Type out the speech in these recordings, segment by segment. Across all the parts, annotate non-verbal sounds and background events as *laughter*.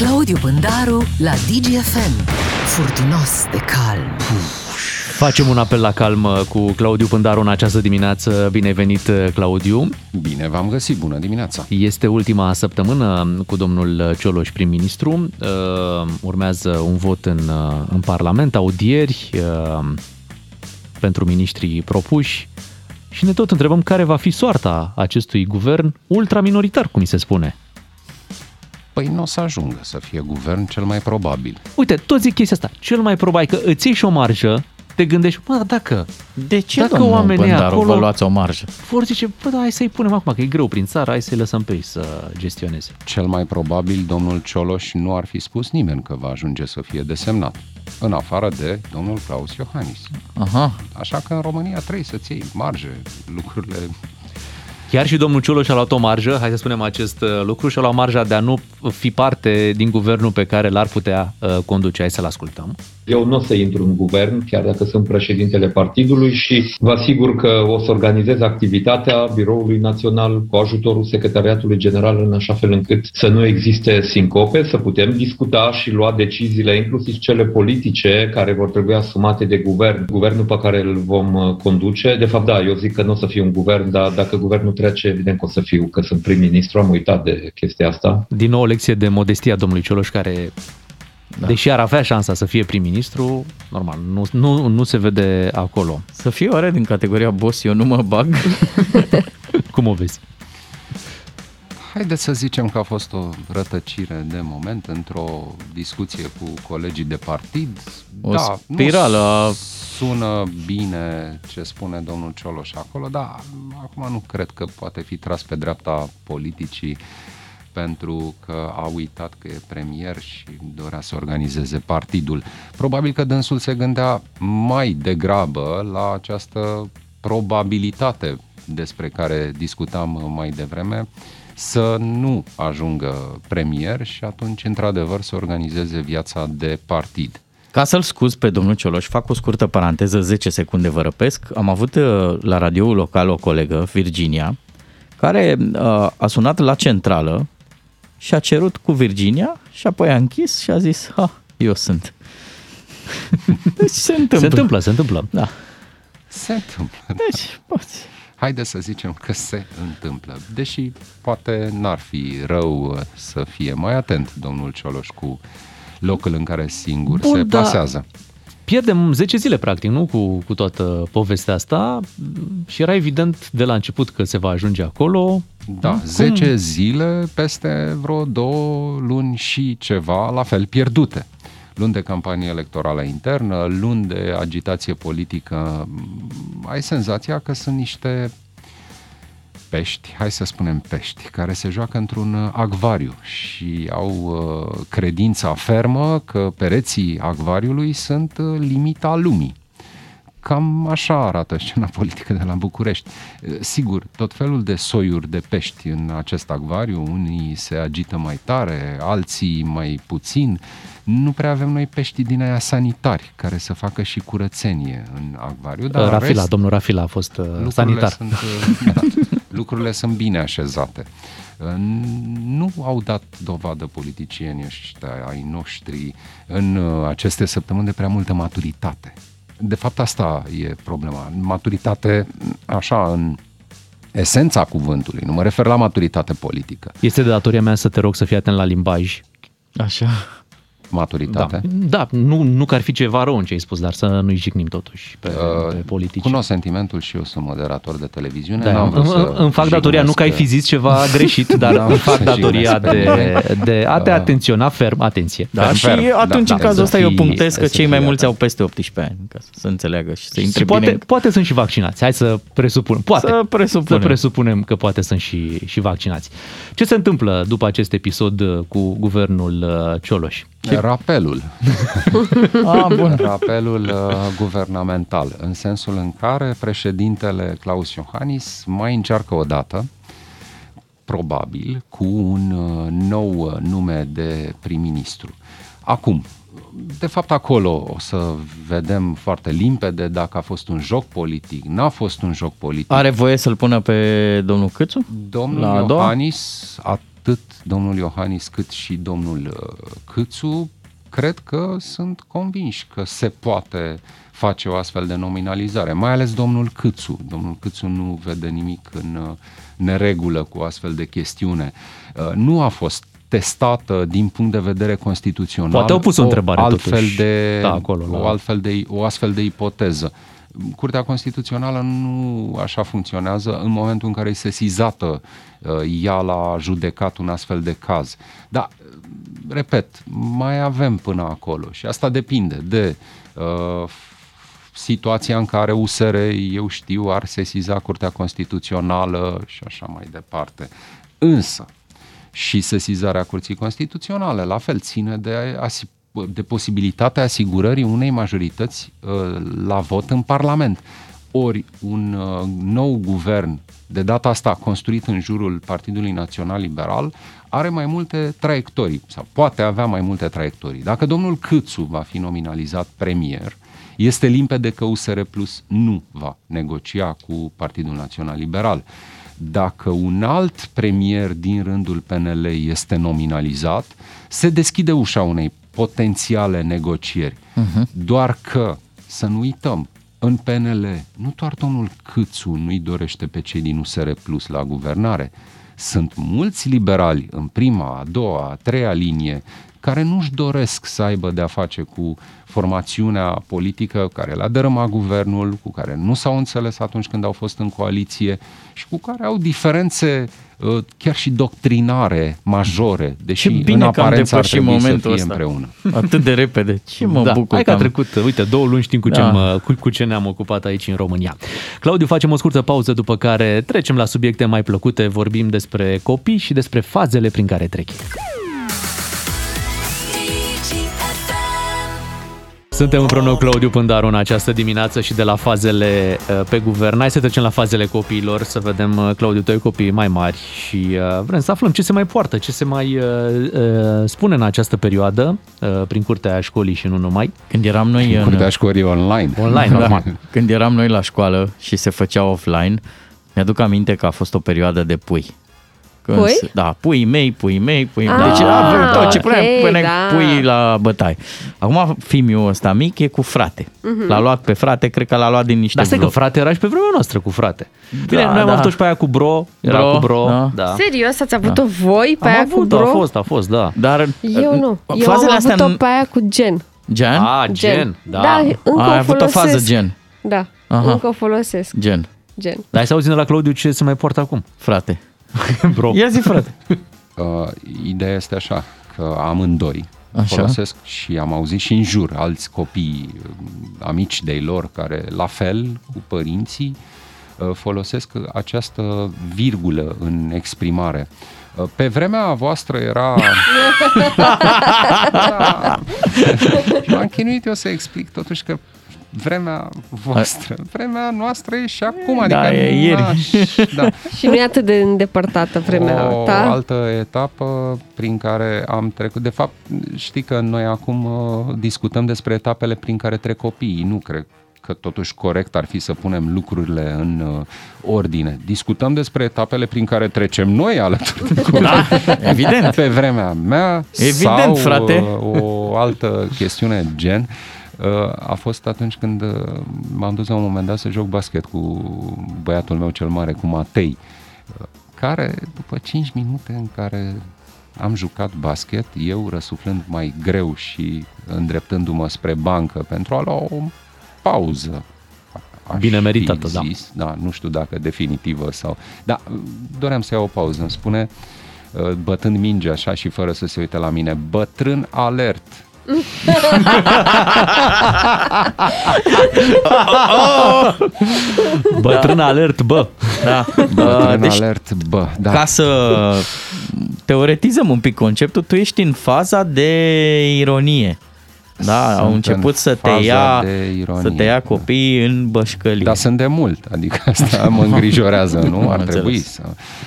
Claudiu Bândaru la DGFM. Furtunos de calm. Facem un apel la calm cu Claudiu Pândaru în această dimineață. Bine ai venit, Claudiu. Bine v-am găsit, bună dimineața. Este ultima săptămână cu domnul Cioloș prim-ministru. Uh, Urmează un vot în, uh, în Parlament, audieri uh, pentru ministrii propuși și ne tot întrebăm care va fi soarta acestui guvern ultraminoritar, cum se spune. Păi nu o să ajungă să fie guvern cel mai probabil. Uite, tot zic chestia asta. Cel mai probabil că îți iei și o marjă, te gândești, mă, dacă, De ce, dacă domnul oamenii Bândaru, acolo vă luați o marjă? vor zice, bă, da, hai să-i punem acum, că e greu prin țară, hai să-i lăsăm pe ei să gestioneze. Cel mai probabil domnul Cioloș nu ar fi spus nimeni că va ajunge să fie desemnat, în afară de domnul Claus Iohannis. Aha. Așa că în România trebuie să-ți iei marge, lucrurile... Chiar și domnul Cioloș a luat o marjă, hai să spunem acest uh, lucru, și a luat marja de a nu fi parte din guvernul pe care l-ar putea uh, conduce. Hai să-l ascultăm. Eu nu o să intru în guvern, chiar dacă sunt președintele partidului și vă asigur că o să organizez activitatea Biroului Național cu ajutorul Secretariatului General în așa fel încât să nu existe sincope, să putem discuta și lua deciziile, inclusiv cele politice, care vor trebui asumate de guvern, guvernul pe care îl vom uh, conduce. De fapt, da, eu zic că nu o să fiu un guvern, dar dacă guvernul trece, evident că o să fiu, că sunt prim-ministru, am uitat de chestia asta. Din nou o lecție de modestie a domnului Cioloș, care, da. deși ar avea șansa să fie prim-ministru, normal, nu, nu, nu se vede acolo. Să fie oare din categoria boss, eu nu mă bag. *laughs* Cum o vezi? Haideți să zicem că a fost o rătăcire de moment într-o discuție cu colegii de partid. O da, spirală a- Nu sună bine ce spune domnul Cioloș acolo, dar acum nu cred că poate fi tras pe dreapta politicii pentru că a uitat că e premier și dorea să organizeze partidul. Probabil că dânsul se gândea mai degrabă la această probabilitate despre care discutam mai devreme, să nu ajungă premier și atunci, într-adevăr, să organizeze viața de partid. Ca să-l scuz pe domnul Cioloș, fac o scurtă paranteză, 10 secunde vă răpesc. Am avut uh, la radioul local o colegă, Virginia, care uh, a sunat la centrală și a cerut cu Virginia și apoi a închis și a zis, ha, eu sunt. *laughs* Deci se întâmplă. Se întâmplă, se întâmplă. Da. Se întâmplă. Deci, poți. Haideți să zicem că se întâmplă, deși poate n-ar fi rău uh, să fie mai atent domnul Cioloș cu locul în care singur Bun, se da. plasează. Pierdem 10 zile, practic, nu? Cu, cu toată povestea asta și era evident de la început că se va ajunge acolo. Da, Cum? 10 zile peste vreo două luni și ceva, la fel, pierdute. Luni de campanie electorală internă, luni de agitație politică. Ai senzația că sunt niște pești, hai să spunem pești, care se joacă într-un uh, acvariu și au uh, credința fermă că pereții acvariului sunt uh, limita lumii. Cam așa arată scena *laughs* politică de la București. Eh, Sigur, tot felul de soiuri de pești în acest acvariu, unii se agită mai tare, alții mai puțin. Nu prea avem noi pești din aia sanitari, care să facă și curățenie în acvariu. Dar în Rafila, rest, domnul Rafila a fost uh, lucrurile sanitar. Sunt, uh, *laughs* da, lucrurile sunt bine așezate. Uh, Nu au dat dovadă politicienii ăștia ai noștri în uh, aceste săptămâni de prea multă maturitate. De fapt, asta e problema. Maturitate, așa, în esența cuvântului. Nu mă refer la maturitate politică. Este de datoria mea să te rog să fii atent la limbaj. Așa. Maturitate. Da, da nu, nu că ar fi ceva rău în ce ai spus, dar să nu-i jignim totuși pe, Uh, pe politici. Cunosc sentimentul și eu sunt moderator de televiziune. Da, n-am vrut îmi, să îmi fac datoria, nu că ai fi jignesc, zis ceva *laughs* greșit, dar N-am îmi vrut fac să datoria jignesc pe de, nimeni. de a te Da. atenționa ferm, atenție. Da, Ferm, și ferm, atunci da, în da, cazul să ăsta eu fii- punctez că să cei mai fii mulți atent. au peste 18 ani, ca să se înțeleagă și să intre Și poate, bine. poate sunt și vaccinați. Hai să presupunem. Poate. Să presupunem. Să presupunem că poate sunt și, și vaccinați. Ce se întâmplă după acest episod uh, cu guvernul uh, Cioloș? Rapelul. *laughs* Ah, bun. Rapelul uh, guvernamental, în sensul în care președintele Claus Iohannis mai încearcă o dată, probabil, cu un uh, nou uh, nume de prim-ministru. Acum, de fapt acolo o să vedem foarte limpede dacă a fost un joc politic, n-a fost un joc politic. Are voie să-l pună pe domnul Câțu? Domnul La a doua? Iohannis a atât domnul Iohannis cât și domnul uh, Câțu cred că sunt convinși că se poate face o astfel de nominalizare, mai ales domnul Câțu. Domnul Câțu nu vede nimic în uh, neregulă cu astfel de chestiune. Uh, nu a fost testată din punct de vedere constituțional. Poate au pus o, o întrebare altfel totuși. de, da, acolo, o, altfel de, o astfel de ipoteză. Curtea Constituțională nu așa funcționează în momentul în care e sesizată uh, ea la judecat un astfel de caz. Dar, repet, mai avem până acolo și asta depinde de uh, situația în care USR, eu știu, ar sesiza Curtea Constituțională și așa mai departe. Însă, și sesizarea Curții Constituționale, la fel, ține de, de posibilitatea asigurării unei majorități uh, la vot în Parlament. Ori un uh, nou guvern, de data asta construit în jurul Partidului Național Liberal, are mai multe traiectorii, sau poate avea mai multe traiectorii. Dacă domnul Câțu va fi nominalizat premier, este limpede că USR Plus nu va negocia cu Partidul Național Liberal. Dacă un alt premier din rândul PNL este nominalizat, se deschide ușa unei potențiale negocieri. Uh-huh. Doar că, să nu uităm, în PNL, nu doar domnul Câțu nu-i dorește pe cei din USR Plus la guvernare, sunt mulți liberali în prima, a doua, a treia linie care nu-și doresc să aibă de-a face cu formațiunea politică care le-a dărâmat guvernul, cu care nu s-au înțeles atunci când au fost în coaliție și cu care au diferențe uh, chiar și doctrinare majore, deși Ce bine în aparență ar trebui momentul să fie ăsta. împreună. Atât de repede. *laughs* Ce mă da, bucur hai că a trecut, uite, două luni știm cu, da. ce, am, cu, cu ce ne-am ocupat aici în România. Claudiu, facem o scurtă pauză după care trecem la subiecte mai plăcute, vorbim despre copii și despre fazele prin care trec. Suntem împreună cu Claudiu Pândaru în această dimineață și de la fazele uh, pe guvern. Hai să trecem la fazele copiilor, să vedem, uh, Claudiu, tu ai copii mai mari și uh, vrem să aflăm ce se mai poartă, ce se mai spune în această perioadă prin curtea școlii și nu numai. Când eram noi în... Curtea școlii online. Online, *laughs* da. normal. Când eram noi la școală și se făcea offline, mi-aduc aminte că a fost o perioadă de pui. Pui? Da, pui mei, pui mei, pui mei. Deci ah, tot ce puneam, okay, puneam da. pui la bătaie. Acum fimiul ăsta mic e cu frate. Uh-huh. L-a luat pe frate, cred că l-a luat din niște Dar stai că frate era și pe vremea noastră cu frate. Bine, da, noi da. am avut și pe aia cu bro, era bro, cu bro. Da. da. Serios, ați avut-o da. voi pe am aia avut, cu bro? A fost, a fost, da. Dar eu nu. Eu am avut-o pe aia cu gen. Gen? Ah, gen, gen. da. Da, încă a, ai avut o fază gen. Da, Aha. încă o folosesc. Gen. Gen. Dar hai să auzim de la Claudiu ce se mai poartă acum. Frate. *laughs* Bro. Ia zi, frate. *laughs* Uh, ideea este așa, că amândoi Așa. folosesc și am auzit și în jur alți copii uh, amici de lor care la fel cu părinții uh, folosesc această virgulă în exprimare. Uh, pe vremea voastră era... *laughs* da. M-am chinuit eu să explic totuși că vremea voastră. Vremea noastră e și acum, da, adică e ieri. da. *laughs* și nu e atât de îndepărtată vremea o ta. O altă etapă prin care am trecut. De fapt, știi că noi acum uh, discutăm despre etapele prin care trec copiii. Nu cred că totuși corect ar fi să punem lucrurile în uh, ordine. Discutăm despre etapele prin care trecem noi alături de copii. Da, evident. Pe vremea mea evident, sau frate. Uh, o altă chestiune gen. Uh, a fost atunci când uh, m-am dus la un moment dat să joc basket cu băiatul meu cel mare, cu Matei, uh, care după 5 minute în care am jucat basket, eu răsuflând mai greu și îndreptându-mă spre bancă pentru a lua o pauză. Bine meritată, da. zis, da. da. Nu știu dacă definitivă sau... Da, doream să iau o pauză. Îmi spune, bătând minge așa și fără să se uite la mine, bătrân alert, *laughs* Bătrân da. alert, bă. Da. Bătrân deci, alert, bă. Da. Ca să teoretizăm un pic conceptul, tu ești în faza de ironie. Da, sunt au început să te ia să te ia copiii în bășcălie. Dar sunt de mult, adică asta *laughs* mă îngrijorează, nu? Ar trebui să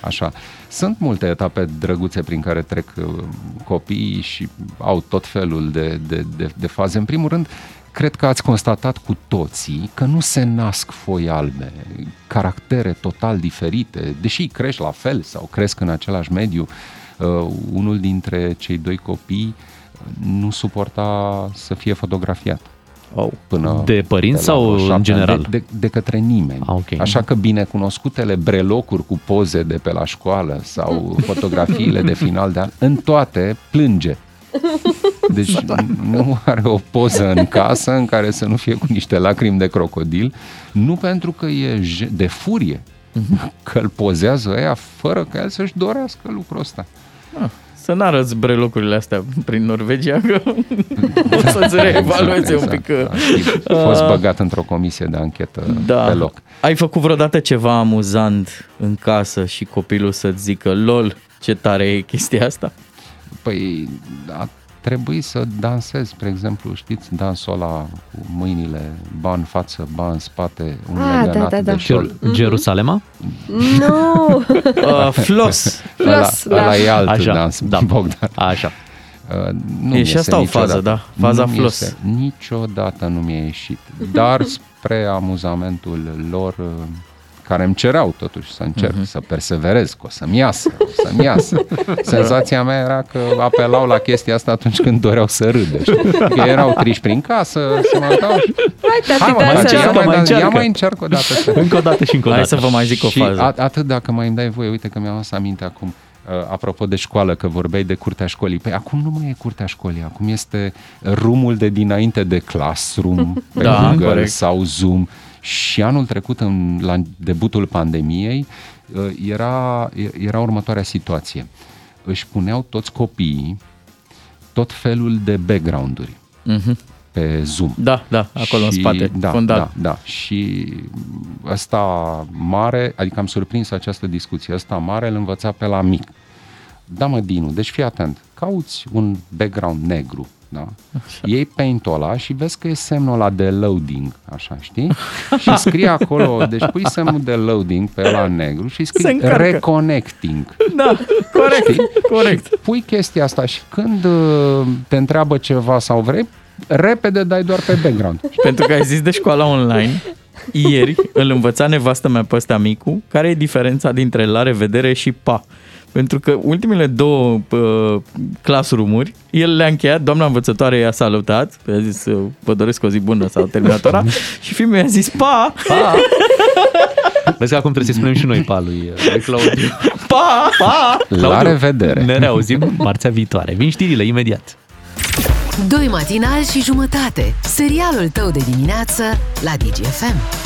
așa. Sunt multe etape drăguțe prin care trec uh, copiii și au tot felul de, de, de, de faze. În primul rând, cred că ați constatat cu toții că nu se nasc foi albe, caractere total diferite, deși crești la fel sau cresc în același mediu, Uh, unul dintre cei doi copii nu suporta să fie fotografiat. Oh. Până de părinți sau în general? De, de, de către nimeni. Ah, okay. Așa că binecunoscutele brelocuri cu poze de pe la școală sau *laughs* fotografiile de final de an, în toate plânge. Deci nu are o poză în casă în care să nu fie cu niște lacrimi de crocodil, nu pentru că e de furie, mhm. că îl pozează ea fără ca el să-și dorească lucrul ăsta. Ah, să n-arăți brelocurile astea prin Norvegia, că *laughs* o să-ți reevalueze exact, un pic. Exact. A fost băgat într-o comisie de anchetă da. pe loc. Ai făcut vreodată ceva amuzant în casă și copilul să-ți zică, lol, ce tare e chestia asta? Păi, a trebuit să dansez, spre exemplu, știți, dansul ăla cu mâinile, ba în față, ba în spate, un ah, legănat da, da, da. de șol. Jerusalema? Nu! *laughs* uh, flos! Flos, ăla, da. ăla e alt Așa, dans, da. Bogdan. Așa. Uh, nu e și asta o fază, da, faza nu flos. Este, niciodată nu mi-a ieșit, dar spre amuzamentul lor uh, care îmi cereau totuși să încerc, uh-huh. să perseverez, că o să-mi iasă, o să-mi iasă. *laughs* Senzația mea era că apelau la chestia asta atunci când doreau să râde. Că erau triși prin casă, se mai uitau și... Hai, Hai mă, mai, ia, mai, mai ia mai încerc o dată. Încă o dată și încă o dată. Hai să vă mai zic o fază. Și atât dacă mai îmi dai voie, uite că mi-am să aminte acum, Uh, apropo de școală, că vorbeai de curtea școlii. Păi acum nu mai e curtea școlii, acum este rumul de dinainte de Classroom, *laughs* pe da, Google corect. sau Zoom. Și anul trecut, în, la debutul pandemiei, uh, era, era următoarea situație. Își puneau toți copiii tot felul de background-uri. Uh-huh pe Zoom. Da, da, acolo și, în spate, da, fondat. Da, da. Și ăsta mare, adică am surprins această discuție, ăsta mare îl învăța pe la mic. Da, mă, Dinu, deci fii atent, cauți un background negru, da? Așa. Iei paint ăla și vezi că e semnul ăla de loading, așa, știi? și scrie acolo, deci pui semnul de loading pe ăla negru și scrii reconnecting. Da, corect, știi? corect. Și pui chestia asta și când uh, te întreabă ceva sau vrei, repede dai doar pe background. Pentru că ai zis de școala online, ieri îl învăța nevastă mea pe ăsta micu, care e diferența dintre la revedere și pa. Pentru că ultimele două uh, classroom-uri, el le-a încheiat, doamna învățătoare i-a salutat, i-a zis, vă doresc o zi bună sau terminat ora, *laughs* și fiul i-a zis, pa! pa! Vezi că acum trebuie să spunem și noi pa lui, lui Claudiu. *laughs* Pa! Pa! La Claudiu, revedere! Ne reauzim marțea viitoare. Vin știrile imediat. Doi matinali și jumătate. Serialul tău de dimineață la DGFM.